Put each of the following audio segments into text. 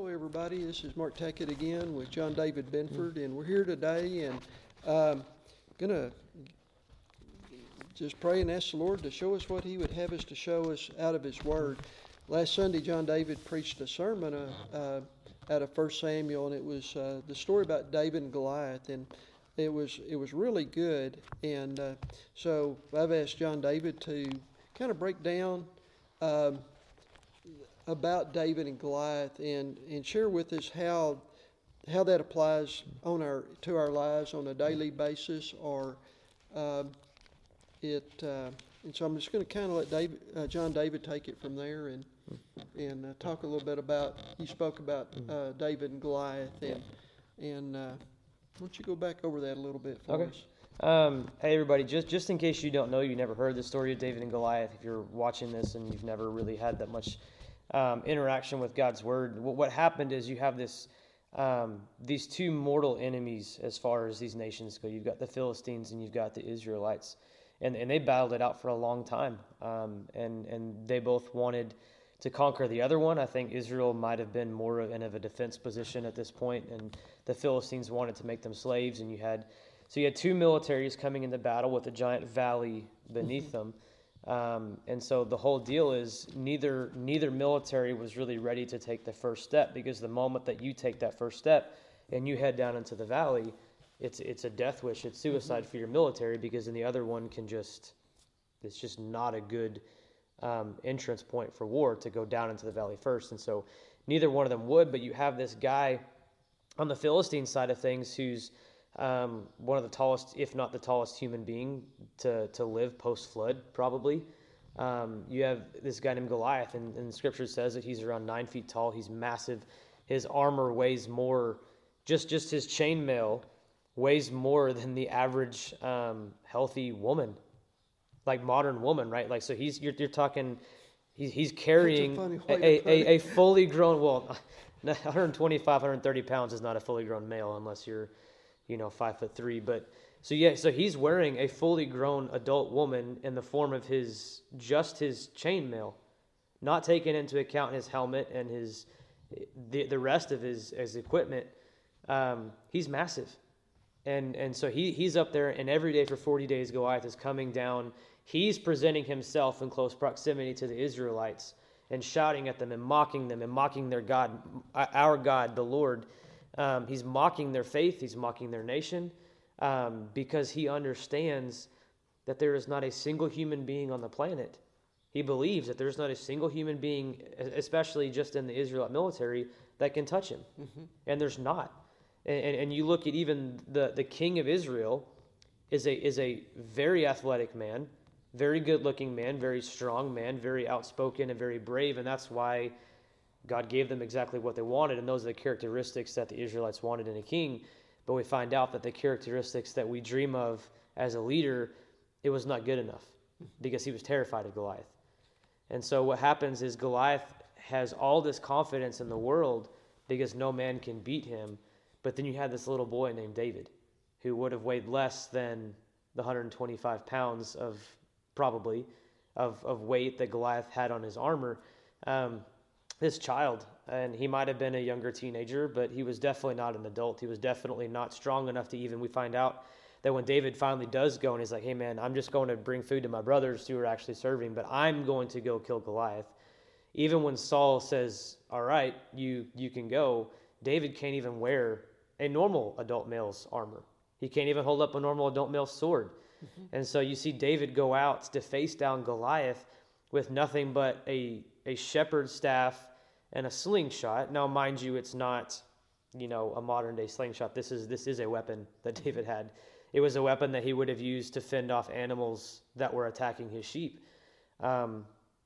Hello, everybody. This is Mark Tackett again with John David Benford, and we're here today and um, gonna just pray and ask the Lord to show us what He would have us to show us out of His Word. Last Sunday, John David preached a sermon uh, uh, out of First Samuel, and it was uh, the story about David and Goliath, and it was it was really good. And uh, so I've asked John David to kind of break down. Um, about David and Goliath and, and share with us how how that applies on our to our lives on a daily basis or um, it uh, and so I'm just going to kind of let David, uh, John David take it from there and and uh, talk a little bit about you spoke about uh, David and Goliath and and uh, why don't you go back over that a little bit for Okay. us? Um, hey everybody, just just in case you don't know, you never heard the story of David and Goliath. If you're watching this and you've never really had that much um, interaction with God's word, what, what happened is you have this um, these two mortal enemies as far as these nations go. You've got the Philistines and you've got the Israelites, and and they battled it out for a long time. Um, and and they both wanted to conquer the other one. I think Israel might have been more in of a defense position at this point, and the Philistines wanted to make them slaves. And you had so you had two militaries coming into battle with a giant valley beneath them. Um, and so the whole deal is neither neither military was really ready to take the first step because the moment that you take that first step and you head down into the valley, it's it's a death wish, it's suicide for your military because then the other one can just it's just not a good um, entrance point for war to go down into the valley first. And so neither one of them would, but you have this guy on the Philistine side of things who's um, one of the tallest, if not the tallest human being to, to live post flood, probably. Um, you have this guy named Goliath, and, and Scripture says that he's around nine feet tall. He's massive. His armor weighs more, just just his chainmail weighs more than the average um, healthy woman, like modern woman, right? Like so, he's you're, you're talking. He's, he's carrying a, a, a, a fully grown well 125 130 pounds is not a fully grown male unless you're you know five foot three but so yeah so he's wearing a fully grown adult woman in the form of his just his chainmail not taking into account his helmet and his the, the rest of his, his equipment. Um, he's massive. And and so he he's up there and every day for 40 days Goliath is coming down. He's presenting himself in close proximity to the Israelites and shouting at them and mocking them and mocking their God our God the Lord um, he's mocking their faith. He's mocking their nation um, because he understands that there is not a single human being on the planet. He believes that there's not a single human being especially just in the Israelite military that can touch him. And there's not. And, and, and you look at even the, the king of Israel is a is a very athletic man, very good looking man, very strong man, very outspoken and very brave, and that's why God gave them exactly what they wanted, and those are the characteristics that the Israelites wanted in a king. But we find out that the characteristics that we dream of as a leader, it was not good enough because he was terrified of Goliath. And so what happens is Goliath has all this confidence in the world because no man can beat him. But then you had this little boy named David who would have weighed less than the 125 pounds of probably of, of weight that Goliath had on his armor. Um, this child, and he might have been a younger teenager, but he was definitely not an adult. He was definitely not strong enough to even. We find out that when David finally does go and he's like, hey man, I'm just going to bring food to my brothers who are actually serving, but I'm going to go kill Goliath. Even when Saul says, all right, you, you can go, David can't even wear a normal adult male's armor. He can't even hold up a normal adult male's sword. Mm-hmm. And so you see David go out to face down Goliath with nothing but a, a shepherd's staff and a slingshot. Now, mind you, it's not, you know, a modern day slingshot. This is this is a weapon that David had. It was a weapon that he would have used to fend off animals that were attacking his sheep. Um,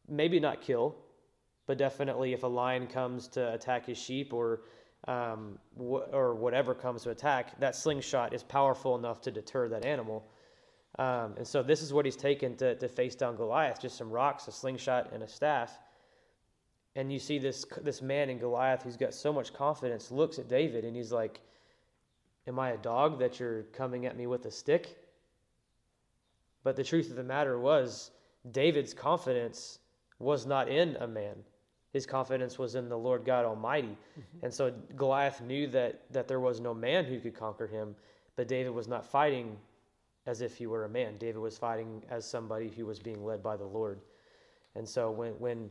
maybe not kill, but definitely if a lion comes to attack his sheep or um, wh- or whatever comes to attack, that slingshot is powerful enough to deter that animal. Um, and so this is what he's taken to, to face down Goliath: just some rocks, a slingshot, and a staff. And you see this this man in Goliath who's got so much confidence looks at David and he's like, "Am I a dog that you're coming at me with a stick?" But the truth of the matter was, David's confidence was not in a man. His confidence was in the Lord God Almighty. Mm-hmm. And so Goliath knew that, that there was no man who could conquer him, but David was not fighting as if he were a man. David was fighting as somebody who was being led by the Lord. And so when, when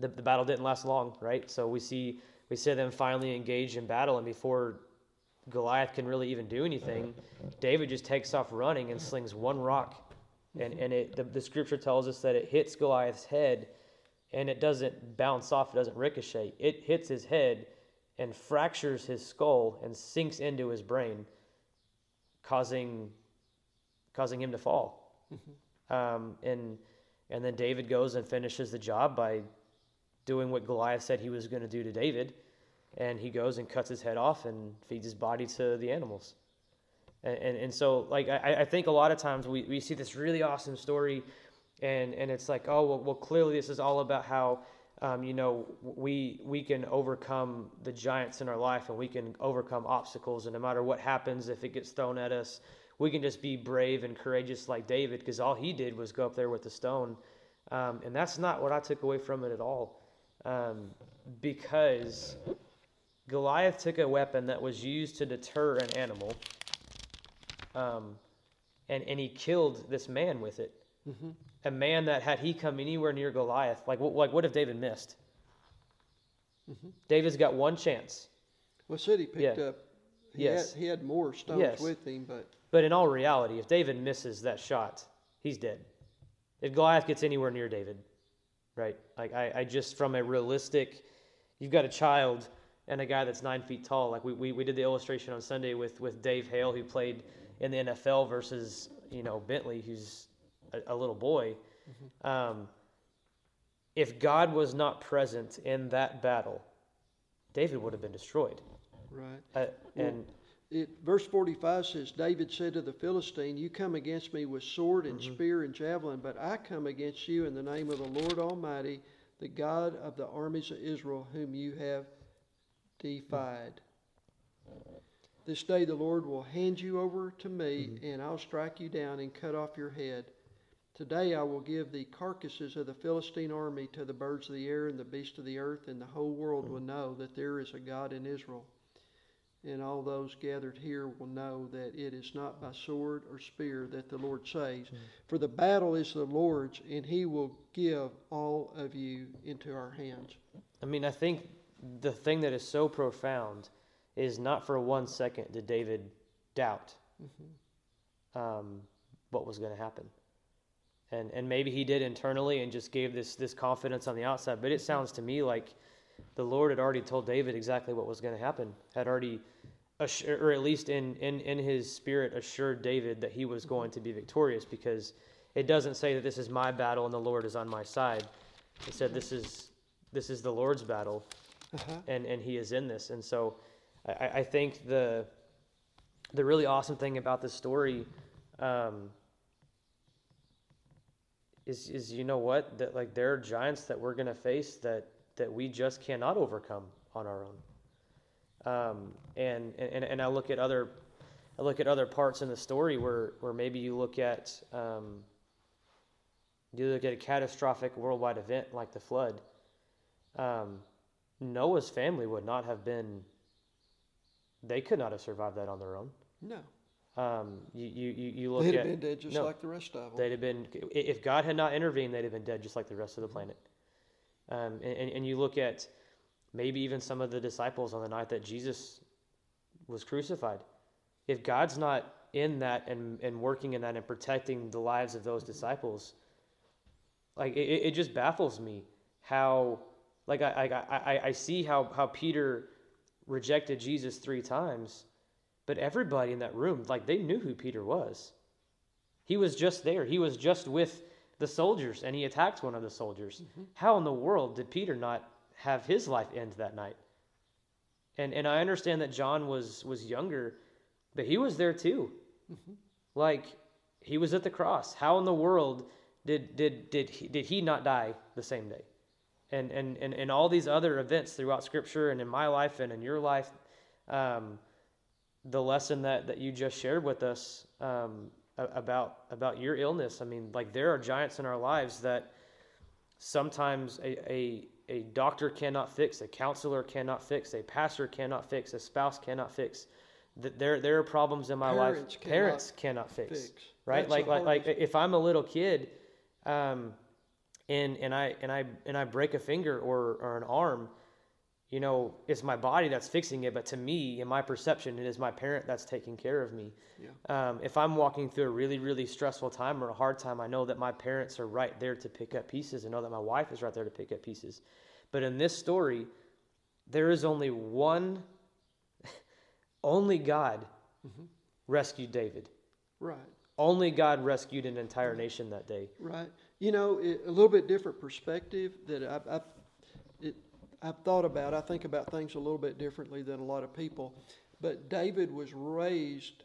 the, the battle didn't last long, right? So we see we see them finally engage in battle, and before Goliath can really even do anything, David just takes off running and slings one rock, and and it the, the scripture tells us that it hits Goliath's head, and it doesn't bounce off, it doesn't ricochet, it hits his head, and fractures his skull and sinks into his brain, causing causing him to fall. Um, and and then David goes and finishes the job by doing what Goliath said he was going to do to David, and he goes and cuts his head off and feeds his body to the animals. And and, and so like I, I think a lot of times we, we see this really awesome story, and and it's like oh well, well clearly this is all about how. Um, you know, we we can overcome the giants in our life, and we can overcome obstacles. And no matter what happens, if it gets thrown at us, we can just be brave and courageous like David, because all he did was go up there with the stone. Um, and that's not what I took away from it at all. Um, because Goliath took a weapon that was used to deter an animal, um, and, and he killed this man with it. A man that, had he come anywhere near Goliath, like, what- like what if David missed? David's got one chance. Well, said he picked Yeah. up, he Yes. had, he had more stones Yes. with him, but But in all reality, if David misses that shot, he's dead. If Goliath gets anywhere near David, right? Like I, I just from a realistic, you've got a child and a guy that's nine feet tall. Like we, we, we did the illustration on Sunday with, with Dave Hale, who played in the NFL versus, you know, Bentley, who's a, a little boy. Um, if God was not present in that battle, David would have been destroyed. right. Uh, and It, verse 45 says, David said to the Philistine, You come against me with sword and Mm-hmm. spear and javelin, but I come against you in the name of the Lord Almighty, the God of the armies of Israel, whom you have defied. This day the Lord will hand you over to me, Mm-hmm. and I'll strike you down and cut off your head. Today I will give the carcasses of the Philistine army to the birds of the air and the beasts of the earth, and the whole world Mm-hmm. will know that there is a God in Israel. And all those gathered here will know that it is not by sword or spear that the Lord saves. Hmm. For the battle is the Lord's, and he will give all of you into our hands. I mean, I think the thing that is so profound is not for one second did David doubt mm-hmm. um, what was going to happen, and and maybe he did internally and just gave this this confidence on the outside. But it mm-hmm. sounds to me like the Lord had already told David exactly what was going to happen. Had already, assur- or at least in in in his spirit, assured David that he was going to be victorious because it doesn't say that this is my battle and the Lord is on my side. It said this is this is the Lord's battle, Uh-huh. and and He is in this. And so, I, I think the the really awesome thing about this story um, is is you know what that like there are giants that we're gonna face that that we just cannot overcome on our own. Um, and, and and I look at other I look at other parts in the story where where maybe you look at um, you look at a catastrophic worldwide event like the flood. Um, Noah's family would not have been. They could not have survived that on their own. No. Um, you, you, you look They'd at have been dead just no. like the rest of them. They'd have been, if God had not intervened, they'd have been dead just like the rest of the planet. Um, and, and, you look at maybe even some of the disciples on the night that Jesus was crucified. If God's not in that and, and working in that and protecting the lives of those disciples, like it, it just baffles me how, like I, I, I, I see how, how Peter rejected Jesus three times, but everybody in that room, like they knew who Peter was. He was just there. He was just with the soldiers and he attacked one of the soldiers. How in the world did Peter not have his life end that night? And and I understand that John was was younger, but he was there too. Like he was at the cross. How in the world did did did he, did he not die the same day? And and and and all these other events throughout Scripture and in my life and in your life, um, the lesson that that you just shared with us um, about about your illness. I mean, like there are giants in our lives that sometimes a a, a doctor cannot fix, a counselor cannot fix, a pastor cannot fix, a spouse cannot fix. Th- There, there are problems in my Parents life cannot parents cannot fix, fix. right? That's Like, like, like if I'm a little kid, um, and and I and I and I break a finger or or an arm, you know, it's my body that's fixing it. But to me, in my perception, it is my parent that's taking care of me. Yeah. Um, if I'm walking through a really, really stressful time or a hard time, I know that my parents are right there to pick up pieces. I know that my wife is right there to pick up pieces. But in this story, there is only one, only God rescued David. Right. Only God rescued an entire nation that day. Right. You know, it, a little bit different perspective that I've, I've, I've thought about. I think about things a little bit differently than a lot of people. But David was raised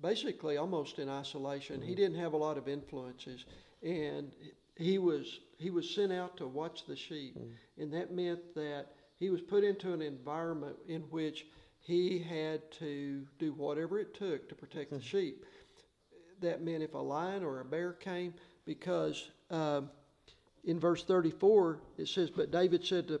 basically almost in isolation. He mm-hmm. didn't have a lot of influences, and he was he was sent out to watch the sheep, mm. and that meant that he was put into an environment in which he had to do whatever it took to protect the mm. sheep that meant if a lion or a bear came, because um, in verse 34 it says, But David said to,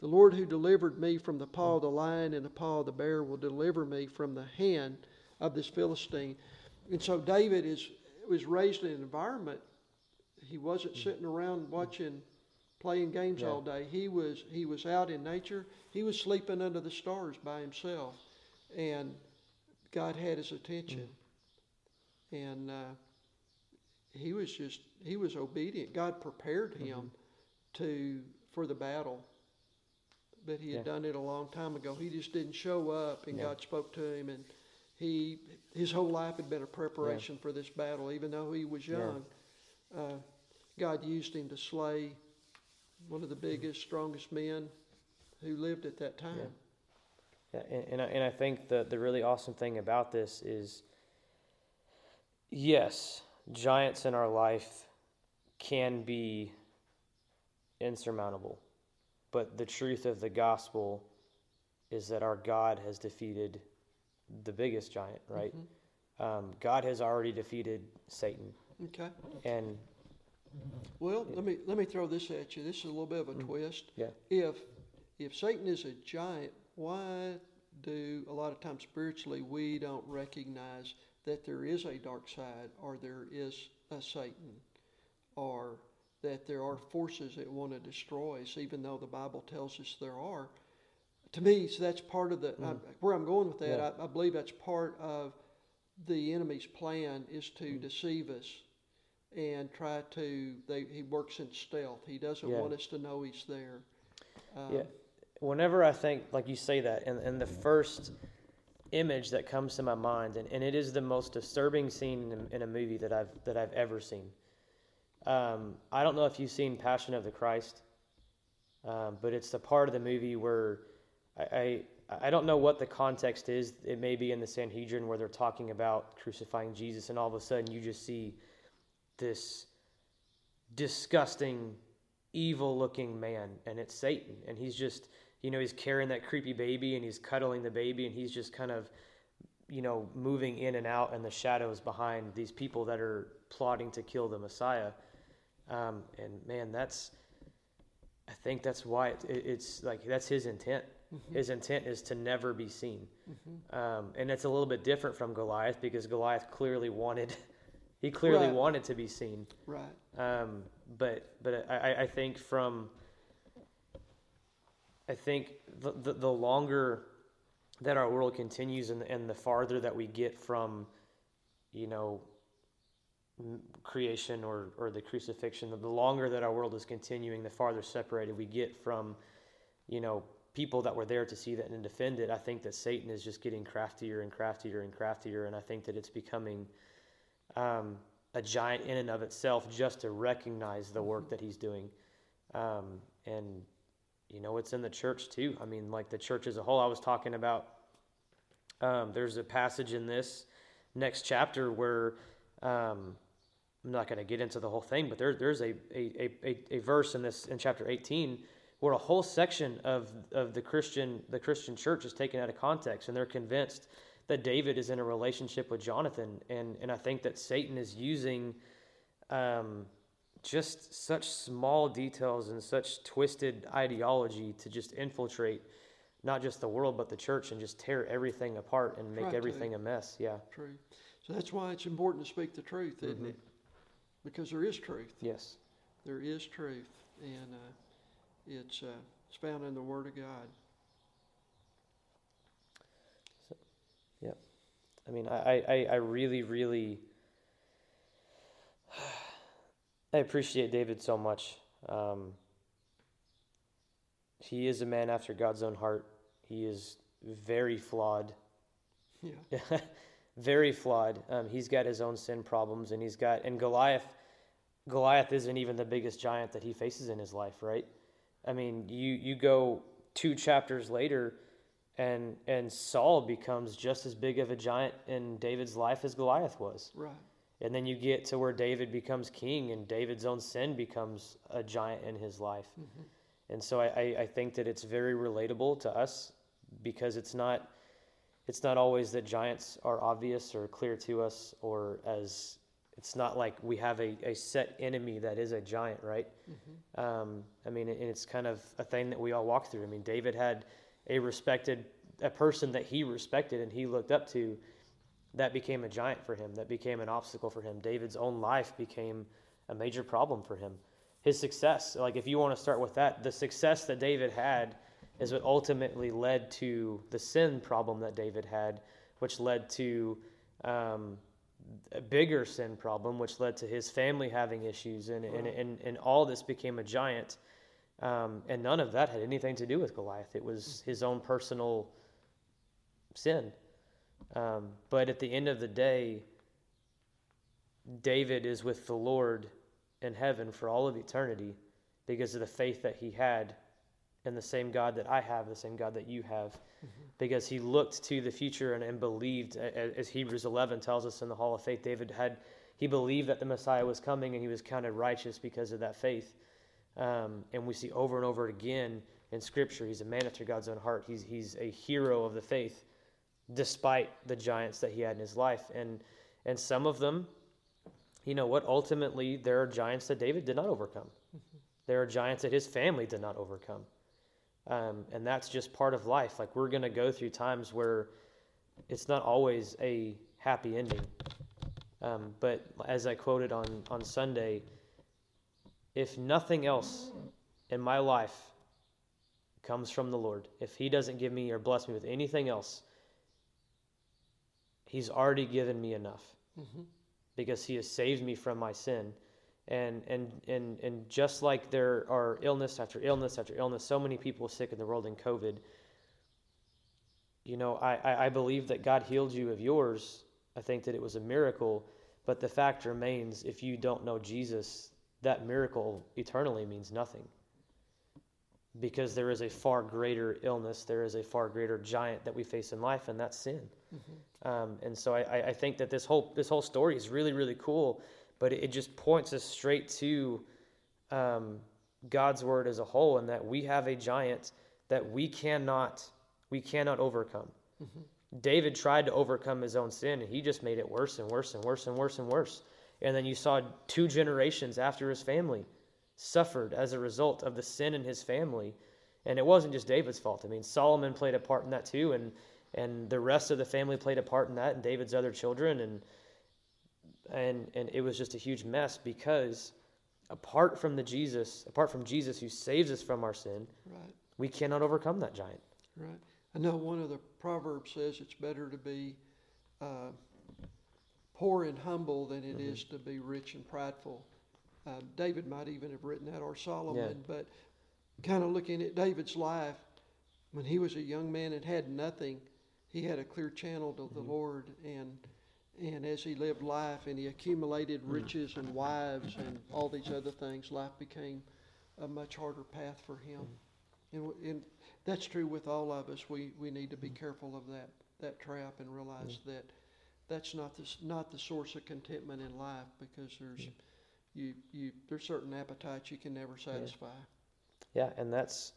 The Lord who delivered me from the paw of the lion and the paw of the bear will deliver me from the hand of this Philistine. And so David is was raised in an environment. He wasn't mm. sitting around watching playing games Yeah. all day. He was he was out in nature. He was sleeping under the stars by himself. And God had his attention mm. and uh, he was just he was obedient. God prepared mm-hmm. him to for the battle, but he had Yeah. done it a long time ago. He just didn't show up, and Yeah. God spoke to him, and he his whole life had been a preparation for this battle. Even though he was Yeah. young, uh, God used him to slay one of the biggest, strongest men who lived at that time. Yeah, and, and, I, and I think the, the really awesome thing about this is yes, giants in our life can be insurmountable, but the truth of the gospel is that our God has defeated the biggest giant, right? Um, God has already defeated Satan. Okay. And Well, let me let me throw this at you. This is a little bit of a twist. yeah, if if Satan is a giant, why do a lot of times spiritually we don't recognize that there is a dark side or there is a Satan or that there are forces that want to destroy us, even though the Bible tells us there are. To me, so that's part of the I, where I'm going with that. Yeah. I, I believe that's part of the enemy's plan is to deceive us and try to. They, he works in stealth. He doesn't Yeah. want us to know he's there. Um, Yeah. Whenever I think, like you say that, and, and the first image that comes to my mind, and, and it is the most disturbing scene in, in a movie that I've that I've ever seen. Um, I don't know if you've seen Passion of the Christ, um, but it's the part of the movie where I, I I don't know what the context is. It may be in the Sanhedrin where they're talking about crucifying Jesus, and all of a sudden you just see this disgusting, evil looking man, and it's Satan. And he's just, you know, he's carrying that creepy baby and he's cuddling the baby, and he's just kind of, you know, moving in and out in the shadows behind these people that are plotting to kill the Messiah. Um, and man, that's, I think that's why it, it, it's like, that's his intent. His intent is to never be seen. Um, and it's a little bit different from Goliath because Goliath clearly wanted, he clearly Right. wanted to be seen. Right. Um, but but I, I- I think from I think the, the, the longer that our world continues and, and the farther that we get from you know creation or, or the crucifixion the, longer that our world is continuing the farther separated we get from you know people that were there to see that and defend it i think that satan is just getting craftier and craftier and craftier and i think that it's becoming um, a giant in and of itself just to recognize the work that he's doing. Um, and you know, it's in the church too. I mean, like the church as a whole. I was talking about. Um, there's a passage in this next chapter where um, I'm not going to get into the whole thing, but there, there's a, a, a, a verse in this in chapter 18 where a whole section of, of the Christian the Christian church is taken out of context, and they're convinced that David is in a relationship with Jonathan, and and I think that Satan is using um, just such small details and such twisted ideology to just infiltrate not just the world but the church and just tear everything apart and make to- everything a mess. Yeah. True. So that's why it's important to speak the truth, isn't Mhm. it? Because there is truth. Yes. There is truth, and uh, it's, uh, it's found in the Word of God. I mean, I, I, I really, really, I appreciate David so much. Um, he is a man after God's own heart. He is very flawed, Yeah. very flawed. Um, he's got his own sin problems, and he's got and Goliath. Goliath isn't even the biggest giant that he faces in his life, right? I mean, you you go two chapters later, and and Saul becomes just as big of a giant in David's life as Goliath was. Right. And then you get to where David becomes king, and David's own sin becomes a giant in his life. Mhm. And so I, I, think that it's very relatable to us because it's not it's not always that giants are obvious or clear to us or as it's not like we have a, a set enemy that is a giant, right? Mhm. Um, I mean, and it's kind of a thing that we all walk through. I mean, David had a respected, a person that he respected and he looked up to. That became a giant for him. That became an obstacle for him. David's own life became a major problem for him. His success, like if you want to start with that, the success that David had is what ultimately led to the sin problem that David had, which led to um, a bigger sin problem, which led to his family having issues, and, and, and, and all this became a giant. Um, and none of that had anything to do with Goliath. It was his own personal sin. Um, but at the end of the day, David is with the Lord in heaven for all of eternity because of the faith that he had in the same God that I have, the same God that you have, because he looked to the future and, and believed, as Hebrews 11 tells us in the Hall of Faith, David had, he believed that the Messiah was coming and he was counted righteous because of that faith. Um, and we see over and over again in Scripture, he's a man after God's own heart. He's, he's a hero of the faith, despite the giants that he had in his life. And, and some of them, you know what, ultimately, there are giants that David did not overcome. There are giants that his family did not overcome. Um, and that's just part of life. Like, we're going to go through times where it's not always a happy ending. Um, but as I quoted on, on Sunday, if nothing else in my life comes from the Lord, if He doesn't give me or bless me with anything else, He's already given me enough Mhm. because He has saved me from my sin. And, and, and, and just like there are illness after illness after illness, so many people sick in the world in COVID, you know, I, I believe that God healed you of yours. I think that it was a miracle. But the fact remains if you don't know Jesus, that miracle eternally means nothing. Because there is a far greater illness, there is a far greater giant that we face in life, and that's sin. Um, and so I, I- think that this whole this whole story is really really cool, but it, it just points us straight to um, God's word as a whole, and that we have a giant that we cannot we cannot overcome. David tried to overcome his own sin, and he just made it worse and worse and worse and worse and worse. And then you saw two generations after his family suffered as a result of the sin in his family. And it wasn't just David's fault. I mean, Solomon played a part in that too, and and the rest of the family played a part in that, and David's other children, and and and it was just a huge mess because apart from the Jesus, apart from Jesus who saves us from our sin, Right. we cannot overcome that giant. Right. I know one of the proverbs says it's better to be uh, poor and humble than it is to be rich and prideful. Uh, David might even have written that, or Solomon. But kind of looking at David's life, when he was a young man and had nothing, he had a clear channel to the mm-hmm. Lord, and and as he lived life and he accumulated mm. riches and wives and all these other things, life became a much harder path for him. Mm. And, w- and that's true with all of us. We, we need to be mm. careful of that, that trap and realize that that's not the, not the source of contentment in life because there's, you, you, there's certain appetites you can never satisfy. Yeah, and that's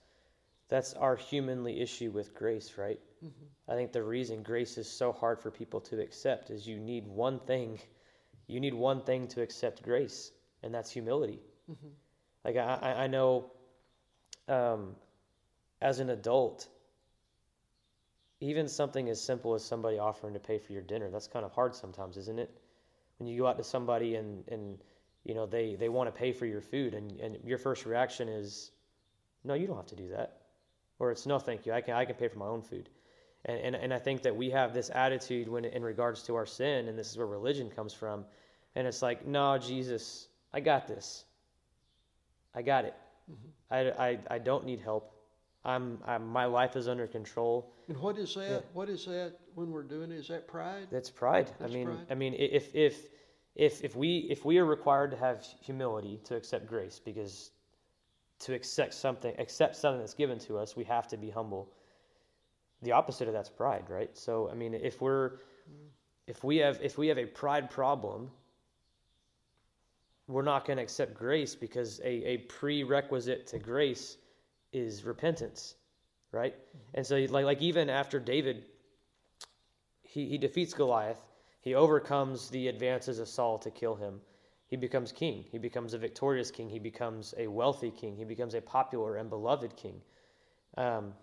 that's our humanly issue with grace, right? Mhm. I think the reason grace is so hard for people to accept is you need one thing. You need one thing to accept grace, and that's humility. Mhm. Like I, I I know, um, as an adult, even something as simple as somebody offering to pay for your dinner, that's kind of hard sometimes, isn't it? When you go out to somebody and, and you know they, they want to pay for your food and, and your first reaction is, no, you don't have to do that. Or it's no thank you, I can I can pay for my own food. And, and, and I think that we have this attitude when in regards to our sin, and this is where religion comes from. And it's like, no, Jesus, I got this. I got it. Mm-hmm. I, I, I don't need help. I'm, I'm my life is under control. And what is that? Yeah. What is that when we're doing it? Is that pride? That's pride. That's I mean, pride. I mean, if if if if we if we are required to have humility to accept grace, because to accept something accept something that's given to us, we have to be humble. The opposite of that's pride, right? So, I mean, if we're if we have if we have a pride problem, we're not going to accept grace because a, a prerequisite to grace is repentance, right? And so, like like even after David he, he defeats Goliath. He overcomes the advances of Saul to kill him. He becomes king. He becomes a victorious king. He becomes a wealthy king. He becomes a popular and beloved king. Um,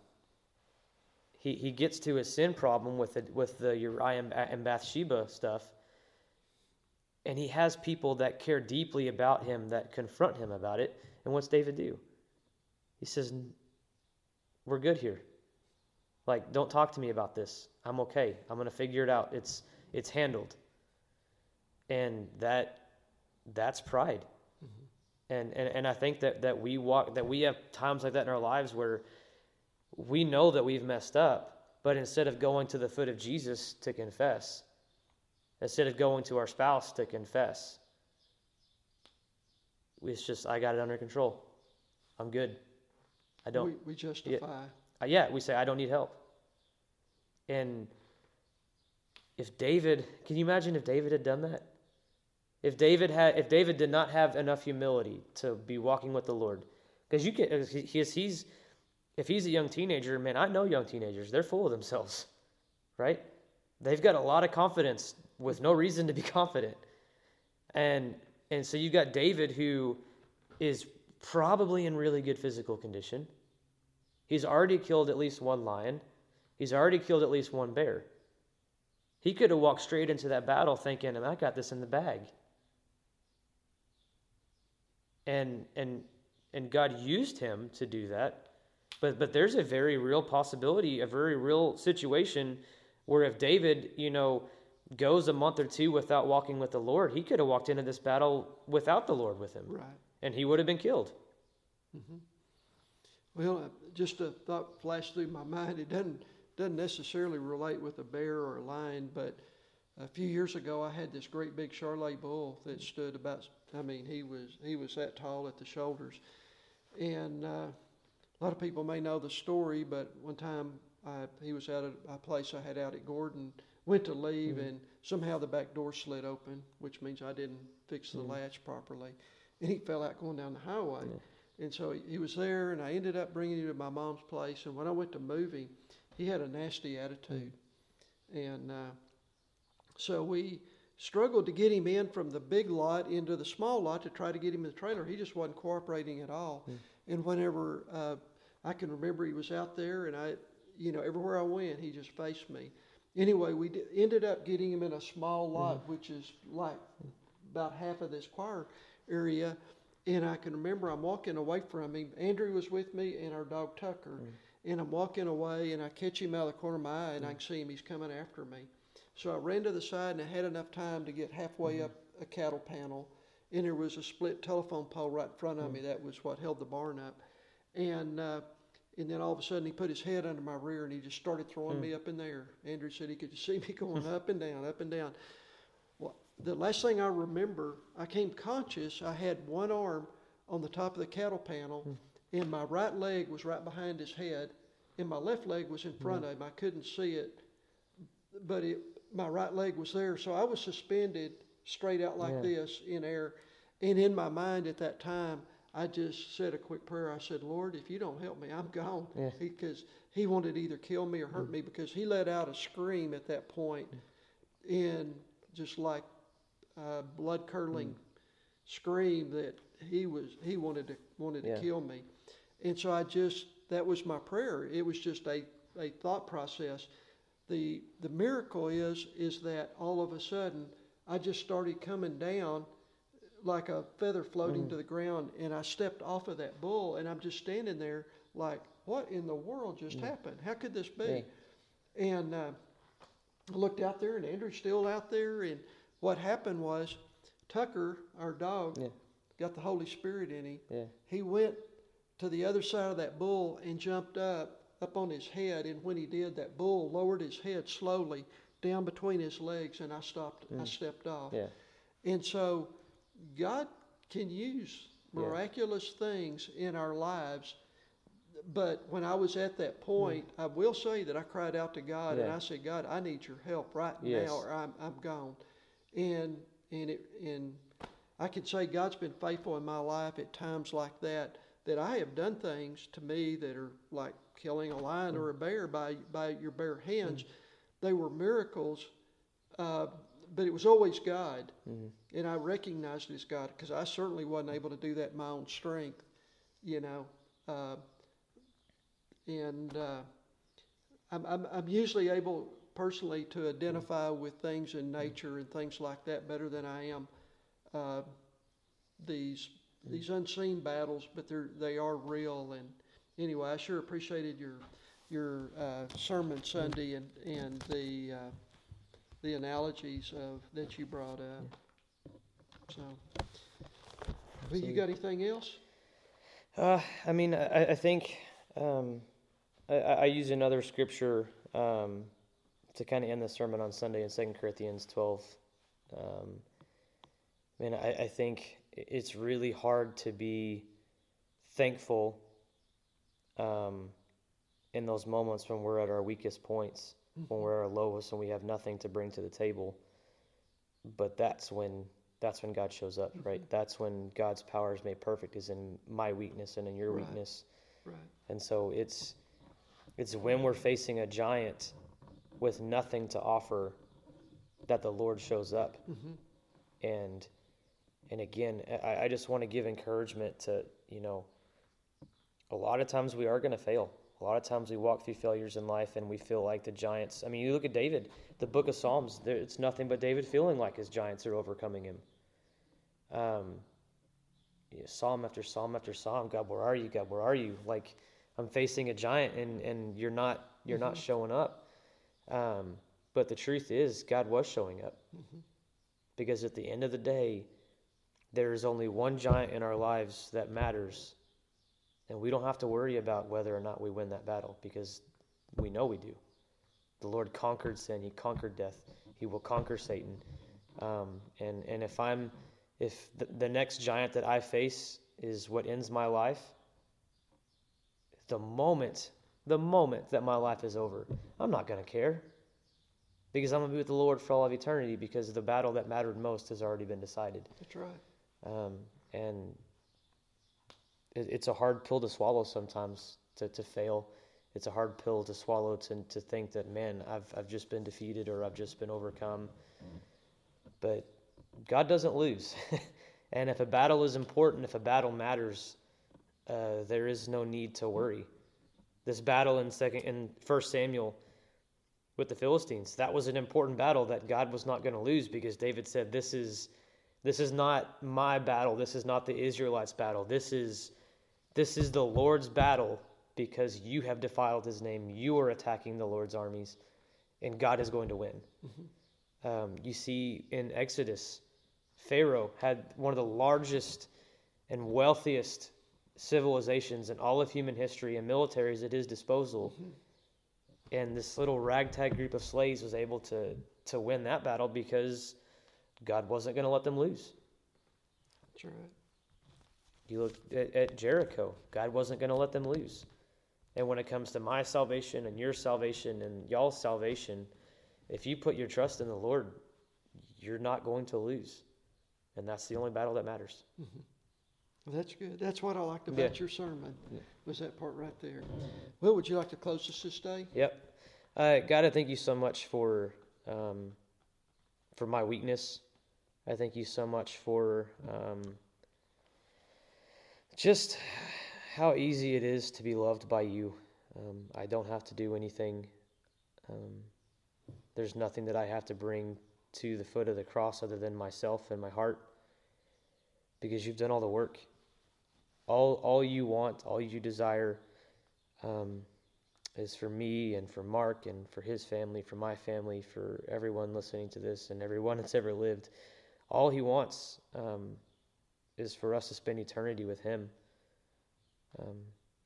he, he gets to his sin problem with the, with the Uriah and Bathsheba stuff. And he has people that care deeply about him that confront him about it. And what's David do? He says, We're good here. Like, don't talk to me about this. I'm okay. I'm gonna figure it out. It's it's handled. And that that's pride. And, and and I think that, that we walk that we have times like that in our lives where we know that we've messed up, but instead of going to the foot of Jesus to confess, instead of going to our spouse to confess, it's just I got it under control. I'm good. I don't We, we justify. uh, yeah, we say, I don't need help. And if David, can you imagine if David had done that? If David had, if David did not have enough humility to be walking with the Lord, because you can, he's, he's, if he's a young teenager, man, I know young teenagers, they're full of themselves, right? They've got a lot of confidence with no reason to be confident. And, and so you've got David who is probably in really good physical condition. He's already killed at least one lion. He's already killed at least one bear. He could have walked straight into that battle thinking, I got this in the bag. And and and God used him to do that. But but there's a very real possibility, a very real situation where if David, you know, goes a month or two without walking with the Lord, he could have walked into this battle without the Lord with him. Right. And he would have been killed. Well, uh, just a thought flashed through my mind. It doesn't doesn't necessarily relate with a bear or a lion, but a few years ago I had this great big Charolais bull that stood about. I mean, he was he was that tall at the shoulders, and uh, a lot of people may know the story. But one time I, he was out at a place I had out at Gordon. Went to leave, and somehow the back door slid open, which means I didn't fix the latch properly, and he fell out going down the highway. And so he, he was there, and I ended up bringing him to my mom's place. And when I went to move him, he had a nasty attitude. And uh, so we struggled to get him in from the big lot into the small lot to try to get him in the trailer. He just wasn't cooperating at all. And whenever uh, I can remember he was out there, and I, you know, everywhere I went, he just faced me. Anyway, we d- ended up getting him in a small lot, which is like about half of this choir area. And I can remember I'm walking away from him. Andrew was with me and our dog Tucker. And I'm walking away and I catch him out of the corner of my eye and I mm. can see him. He's coming after me. So I ran to the side and I had enough time to get halfway mm-hmm. up a cattle panel. And there was a split telephone pole right in front of mm. me. That was what held the barn up. And uh, and then all of a sudden he put his head under my rear and he just started throwing mm. me up in there. Andrew said he could see me going up and down, up and down. Well, the last thing I remember, I came conscious. I had one arm on the top of the cattle panel, and my right leg was right behind his head, and my left leg was in front hmm. of him. I couldn't see it, but it, my right leg was there. So I was suspended straight out like Yeah. this in air. And in my mind at that time, I just said a quick prayer. I said, Lord, if you don't help me, I'm gone. Yeah. Because he wanted to either kill me or hurt hmm. me because he let out a scream at that point hmm. and just like a blood curdling scream that he was he wanted to wanted to kill me. And so I just that was my prayer. It was just a, a thought process. The the miracle is is that all of a sudden I just started coming down like a feather floating to the ground and I stepped off of that bull and I'm just standing there like what in the world just happened? How could this be? And uh, I looked out there and Andrew's still out there and what happened was Tucker, our dog, Yeah. got the Holy Spirit in him. Yeah. He went to the other side of that bull and jumped up, up on his head. And when he did, that bull lowered his head slowly down between his legs, and I stopped. I hmm. stepped off. Yeah. And so, God can use Yeah. miraculous things in our lives. But when I was at that point, hmm. I will say that I cried out to God and I said, God, I need your help right Yes. now or I'm, I'm gone. And, and, it, and I can say God's been faithful in my life at times like that, that I have done things to me that are like killing a lion or a bear by, by your bare hands. They were miracles, uh, but it was always God. And I recognized it as God because I certainly wasn't able to do that in my own strength, you know. Uh, and uh, I'm, I'm, I'm usually able personally to identify with things in nature and things like that better than I am uh, these these unseen battles, but they're they are real. And anyway, I sure appreciated your your uh, sermon Sunday and and the uh, the analogies of that you brought up. So, well, you got anything else? Uh, I mean, I, I think um, I, I use another scripture um, to kind of end the sermon on Sunday in Second Corinthians 12. Um, I mean, I, I think it's really hard to be thankful um, in those moments when we're at our weakest points, when mm-hmm. we're at our lowest and we have nothing to bring to the table. But that's when that's when God shows up, mm-hmm. right? That's when God's power is made perfect, is in my weakness and in your Right. weakness. Right. And so it's it's when we're facing a giant with nothing to offer that the Lord shows up. Mm-hmm. And and again, I, I just want to give encouragement to, you know, a lot of times we are going to fail. A lot of times we walk through failures in life and we feel like the giants. I mean, you look at David, the book of Psalms, there, it's nothing but David feeling like his giants are overcoming him. Um, psalm after psalm after psalm, God, where are you? God, where are you? Like, I'm facing a giant and, and you're not you're not showing up. Um, but the truth is, God was showing up. Because at the end of the day, there is only one giant in our lives that matters. And we don't have to worry about whether or not we win that battle because we know we do. The Lord conquered sin, He conquered death, He will conquer Satan. Um, and, and if I'm if the, the next giant that I face is what ends my life, the moment, the moment that my life is over, I'm not going to care because I'm going to be with the Lord for all of eternity because the battle that mattered most has already been decided. That's right. Um, and it, it's a hard pill to swallow sometimes to, to fail. It's a hard pill to swallow to, to think that, man, I've, I've just been defeated or I've just been overcome. But God doesn't lose. and if a battle is important, if a battle matters, uh, there is no need to worry. This battle in second in First Samuel with the Philistines, that was an important battle that God was not going to lose because David said, "This is this is not my battle. This is not the Israelites' battle. This is this is the Lord's battle because you have defiled His name. You are attacking the Lord's armies, and God is going to win." Um, you see in Exodus, Pharaoh had one of the largest and wealthiest civilizations in all of human history and militaries at his disposal. And this little ragtag group of slaves was able to, to win that battle because God wasn't going to let them lose. That's right. You look at, at Jericho. God wasn't going to let them lose. And when it comes to my salvation and your salvation and y'all's salvation, if you put your trust in the Lord, you're not going to lose. And that's the only battle that matters. That's good. That's what I liked Yeah. about your sermon, Yeah. was that part right there. Well, would you like to close us this day? Yep. Uh, God, I thank you so much for um, for my weakness. I thank you so much for um, just how easy it is to be loved by you. Um, I don't have to do anything. Um, there's nothing that I have to bring to the foot of the cross other than myself and my heart, because you've done all the work. All all you want, all you desire. Um, is for me and for Mark and for his family, for my family, for everyone listening to this and everyone that's ever lived. All he wants um, is for us to spend eternity with him. Um,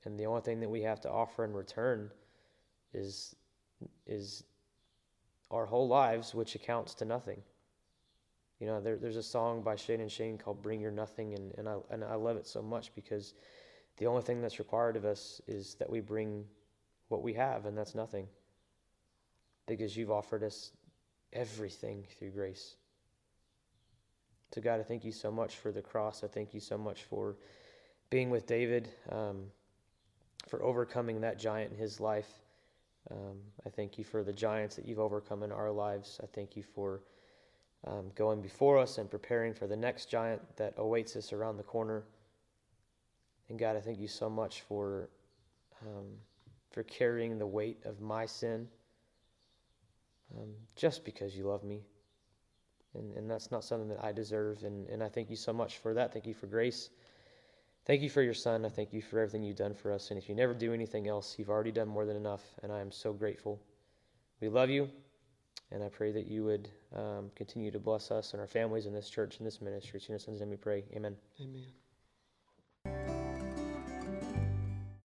and the only thing that we have to offer in return is is our whole lives, which accounts to nothing. You know, there, there's a song by Shane and Shane called "Bring Your Nothing," and, and I and I love it so much because the only thing that's required of us is that we bring what we have, and that's nothing. Because you've offered us everything through grace. So, God, I thank you so much for the cross. I thank you so much for being with David, um, for overcoming that giant in his life. Um, I thank you for the giants that you've overcome in our lives. I thank you for um, going before us and preparing for the next giant that awaits us around the corner. And God, I thank you so much for um, for carrying the weight of my sin um, just because you love me. And, and that's not something that I deserve. And, and I thank you so much for that. Thank you for grace. Thank you for your son. I thank you for everything you've done for us. And if you never do anything else, you've already done more than enough. And I am so grateful. We love you. And I pray that you would um, continue to bless us and our families in this church and this ministry. In your son's name we pray. Amen. Amen.